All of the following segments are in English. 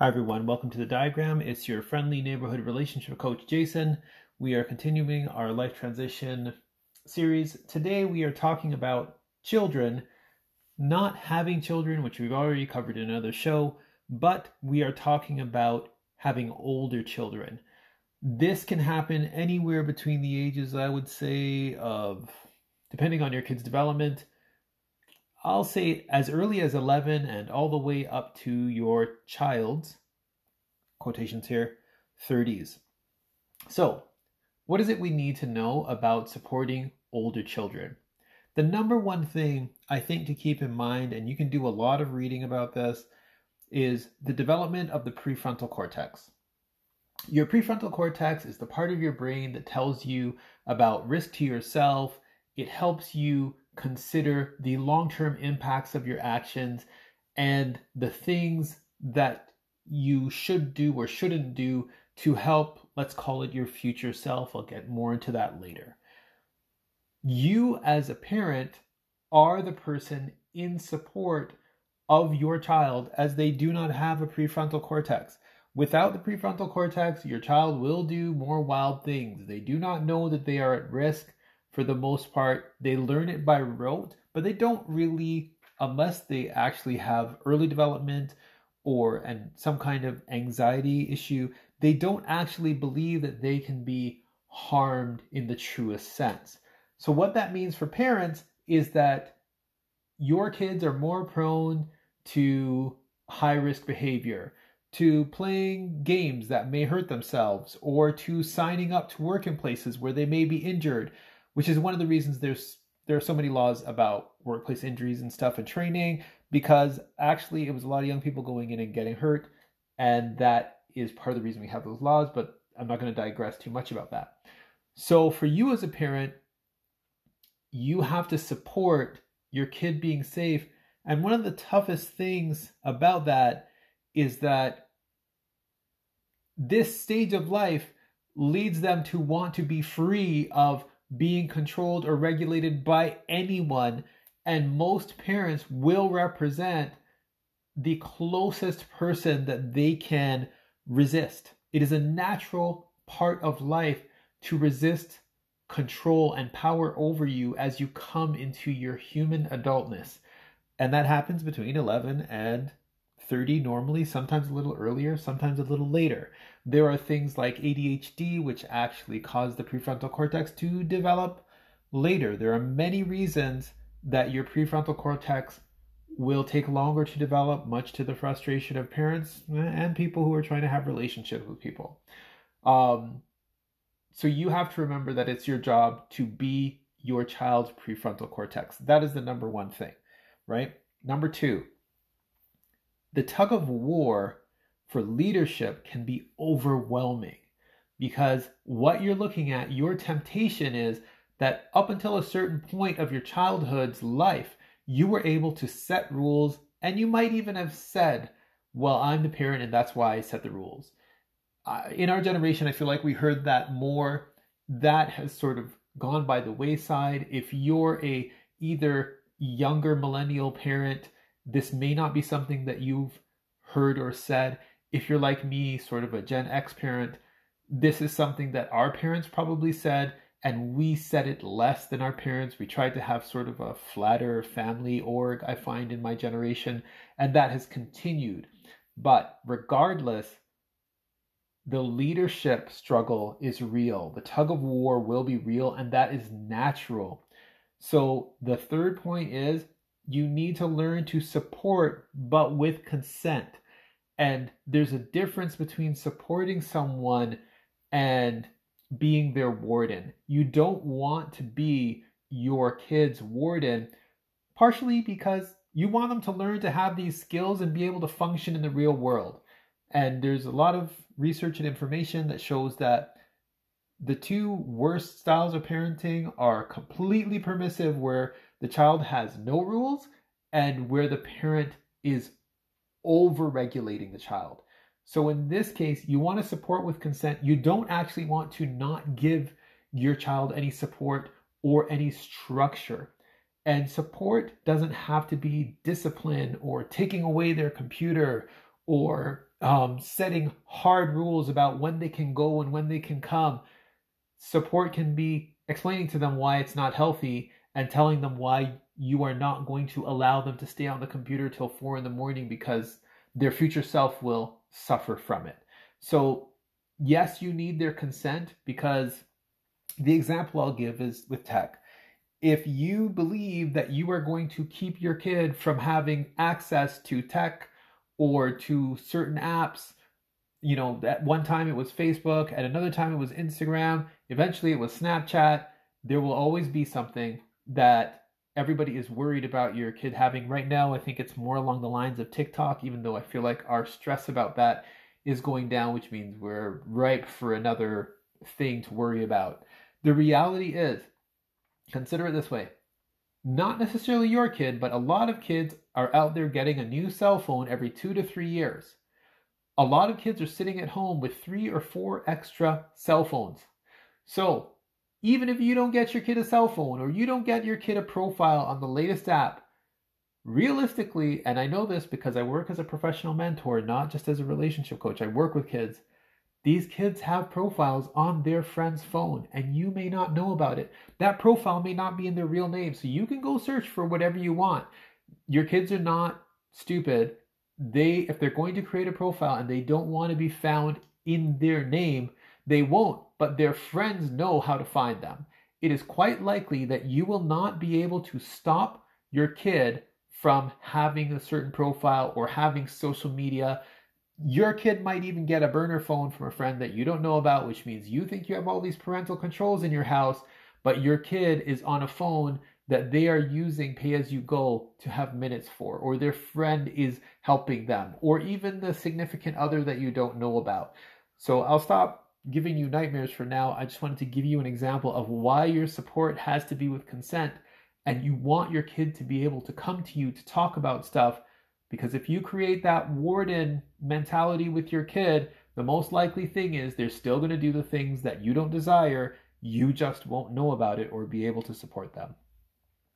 Hi, everyone. Welcome to the diagram. It's your friendly neighborhood relationship coach, Jason. We are continuing our life transition series. Today, we are talking about children, not having children, which we've already covered in another show, but we are talking about having older children. This can happen anywhere between the ages, I would say, of depending on your kid's development, I'll say as early as 11 and all the way up to your child's, quotations here, 30s. So, what is it we need to know about supporting older children? The number one thing I think to keep in mind, and you can do a lot of reading about this, is the development of the prefrontal cortex. Your prefrontal cortex is the part of your brain that tells you about risk to yourself. It helps you consider the long term impacts of your actions and the things that you should do or shouldn't do to help, let's call it your future self. I'll get more into that later. You, as a parent, are the person in support of your child as they do not have a prefrontal cortex. Without the prefrontal cortex, your child will do more wild things. They do not know that they are at risk for the most part. They learn it by rote, but they don't really, unless they actually have early development or and some kind of anxiety issue, they don't actually believe that they can be harmed in the truest sense. So what that means for parents is that your kids are more prone to high risk behavior, to playing games that may hurt themselves, or to signing up to work in places where they may be injured, which is one of the reasons there's there are so many laws about workplace injuries and stuff and training because actually it was a lot of young people going in and getting hurt and that is part of the reason we have those laws but i'm not going to digress too much about that. So for you as a parent you have to support your kid being safe and one of the toughest things about that is that this stage of life leads them to want to be free of being controlled or regulated by anyone, and most parents will represent the closest person that they can resist. It is a natural part of life to resist control and power over you as you come into your human adultness. And that happens between 11 and 30 normally, sometimes a little earlier, sometimes a little later. There are things like ADHD, which actually cause the prefrontal cortex to develop later. There are many reasons that your prefrontal cortex will take longer to develop, much to the frustration of parents and people who are trying to have relationships with people. Um, so you have to remember that it's your job to be your child's prefrontal cortex. That is the number one thing, right? Number two, the tug of war for leadership can be overwhelming because what you're looking at, your temptation is that up until a certain point of your childhood's life, you were able to set rules and you might even have said, Well, I'm the parent and that's why I set the rules. Uh, in our generation, I feel like we heard that more. That has sort of gone by the wayside. If you're a either younger millennial parent this may not be something that you've heard or said. If you're like me, sort of a Gen X parent, this is something that our parents probably said, and we said it less than our parents. We tried to have sort of a flatter family org, I find, in my generation, and that has continued. But regardless, the leadership struggle is real. The tug of war will be real, and that is natural. So the third point is you need to learn to support, but with consent. And there's a difference between supporting someone and being their warden. You don't want to be your kid's warden, partially because you want them to learn to have these skills and be able to function in the real world. And there's a lot of research and information that shows that the two worst styles of parenting are completely permissive, where the child has no rules and where the parent is over regulating the child. So in this case, you want to support with consent. You don't actually want to not give your child any support or any structure. And support doesn't have to be discipline or taking away their computer or um, setting hard rules about when they can go and when they can come. Support can be explaining to them why it's not healthy and telling them why you are not going to allow them to stay on the computer till four in the morning because their future self will suffer from it. So, yes, you need their consent because the example I'll give is with tech. If you believe that you are going to keep your kid from having access to tech or to certain apps, you know, at one time it was Facebook, at another time it was Instagram, eventually it was Snapchat, there will always be something that everybody is worried about your kid having. Right now, I think it's more along the lines of TikTok, even though I feel like our stress about that is going down, which means we're ripe for another thing to worry about. The reality is, consider it this way not necessarily your kid, but a lot of kids are out there getting a new cell phone every two to three years. A lot of kids are sitting at home with three or four extra cell phones. So, even if you don't get your kid a cell phone or you don't get your kid a profile on the latest app, realistically, and I know this because I work as a professional mentor, not just as a relationship coach, I work with kids. These kids have profiles on their friend's phone, and you may not know about it. That profile may not be in their real name, so you can go search for whatever you want. Your kids are not stupid. They, if they're going to create a profile and they don't want to be found in their name, they won't, but their friends know how to find them. It is quite likely that you will not be able to stop your kid from having a certain profile or having social media your kid might even get a burner phone from a friend that you don't know about, which means you think you have all these parental controls in your house, but your kid is on a phone that they are using pay as you go to have minutes for, or their friend is helping them, or even the significant other that you don't know about. So I'll stop giving you nightmares for now. I just wanted to give you an example of why your support has to be with consent and you want your kid to be able to come to you to talk about stuff because if you create that warden mentality with your kid, the most likely thing is they're still going to do the things that you don't desire. You just won't know about it or be able to support them.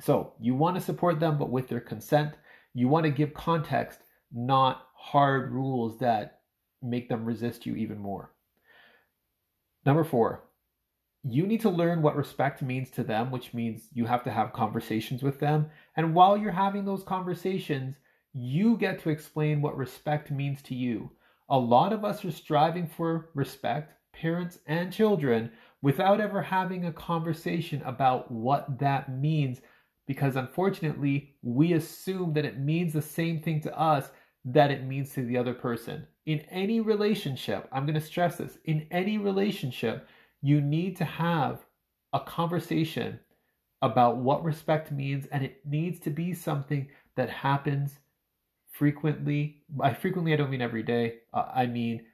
So you want to support them, but with their consent. You want to give context, not hard rules that make them resist you even more. Number four, you need to learn what respect means to them, which means you have to have conversations with them. And while you're having those conversations, you get to explain what respect means to you. A lot of us are striving for respect, parents and children, without ever having a conversation about what that means because unfortunately we assume that it means the same thing to us that it means to the other person. In any relationship, I'm going to stress this in any relationship, you need to have a conversation about what respect means, and it needs to be something that happens frequently. By frequently, I don't mean every day. Uh, I mean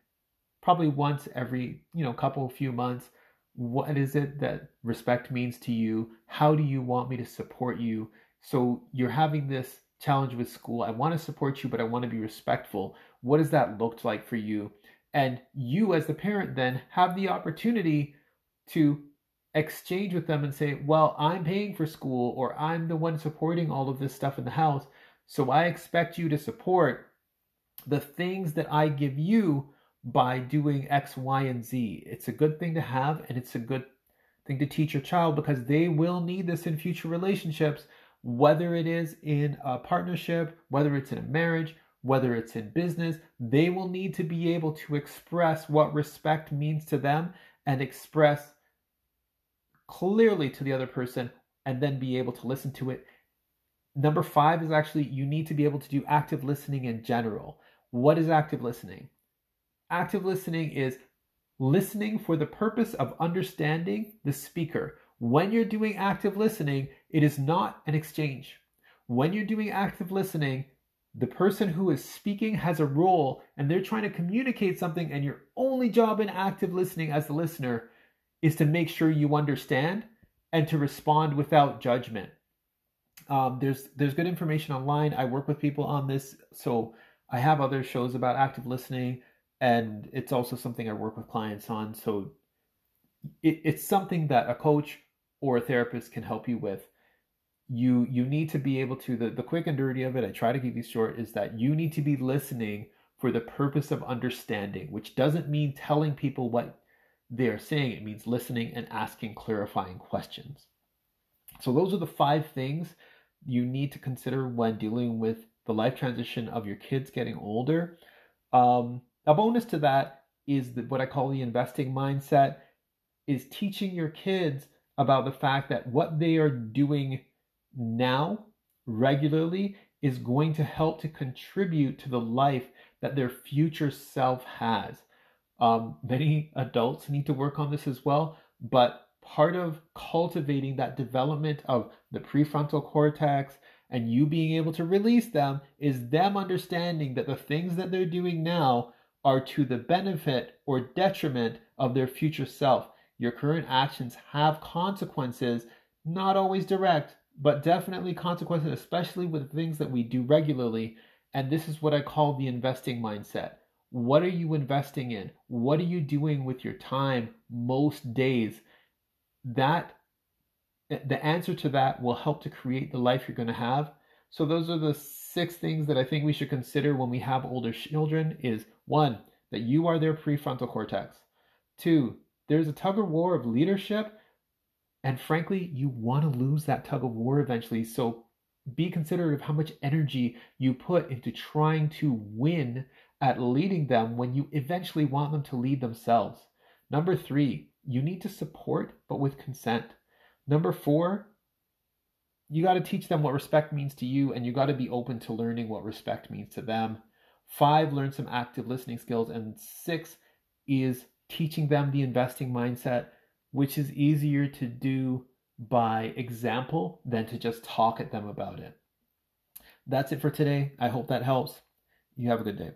probably once every you know couple few months. What is it that respect means to you? How do you want me to support you? So you're having this challenge with school. I want to support you, but I want to be respectful. What does that look like for you? And you, as the parent, then have the opportunity to exchange with them and say, Well, I'm paying for school, or I'm the one supporting all of this stuff in the house. So I expect you to support the things that I give you by doing X, Y, and Z. It's a good thing to have, and it's a good thing to teach your child because they will need this in future relationships, whether it is in a partnership, whether it's in a marriage, whether it's in business. They will need to be able to express what respect means to them and express clearly to the other person and then be able to listen to it Number five is actually you need to be able to do active listening in general. What is active listening? Active listening is listening for the purpose of understanding the speaker. When you're doing active listening, it is not an exchange. When you're doing active listening, the person who is speaking has a role and they're trying to communicate something, and your only job in active listening as the listener is to make sure you understand and to respond without judgment. Um, there's there's good information online. I work with people on this, so I have other shows about active listening, and it's also something I work with clients on. So it, it's something that a coach or a therapist can help you with. You you need to be able to the the quick and dirty of it. I try to keep these short. Is that you need to be listening for the purpose of understanding, which doesn't mean telling people what they're saying, it means listening and asking clarifying questions. So, those are the five things you need to consider when dealing with the life transition of your kids getting older. Um, a bonus to that is the, what I call the investing mindset is teaching your kids about the fact that what they are doing now regularly is going to help to contribute to the life that their future self has. Um, many adults need to work on this as well, but part of cultivating that development of the prefrontal cortex and you being able to release them is them understanding that the things that they're doing now are to the benefit or detriment of their future self. Your current actions have consequences, not always direct, but definitely consequences, especially with things that we do regularly. And this is what I call the investing mindset. What are you investing in? What are you doing with your time most days? That eh, the answer to that will help to create the life you're going to have. So those are the six things that I think we should consider when we have older children is one, that you are their prefrontal cortex. Two, there's a tug of war of leadership and frankly, you want to lose that tug of war eventually. So be considerate of how much energy you put into trying to win at leading them when you eventually want them to lead themselves. Number three, you need to support, but with consent. Number four, you got to teach them what respect means to you, and you got to be open to learning what respect means to them. Five, learn some active listening skills. And six is teaching them the investing mindset which is easier to do by example than to just talk at them about it. That's it for today. I hope that helps. You have a good day.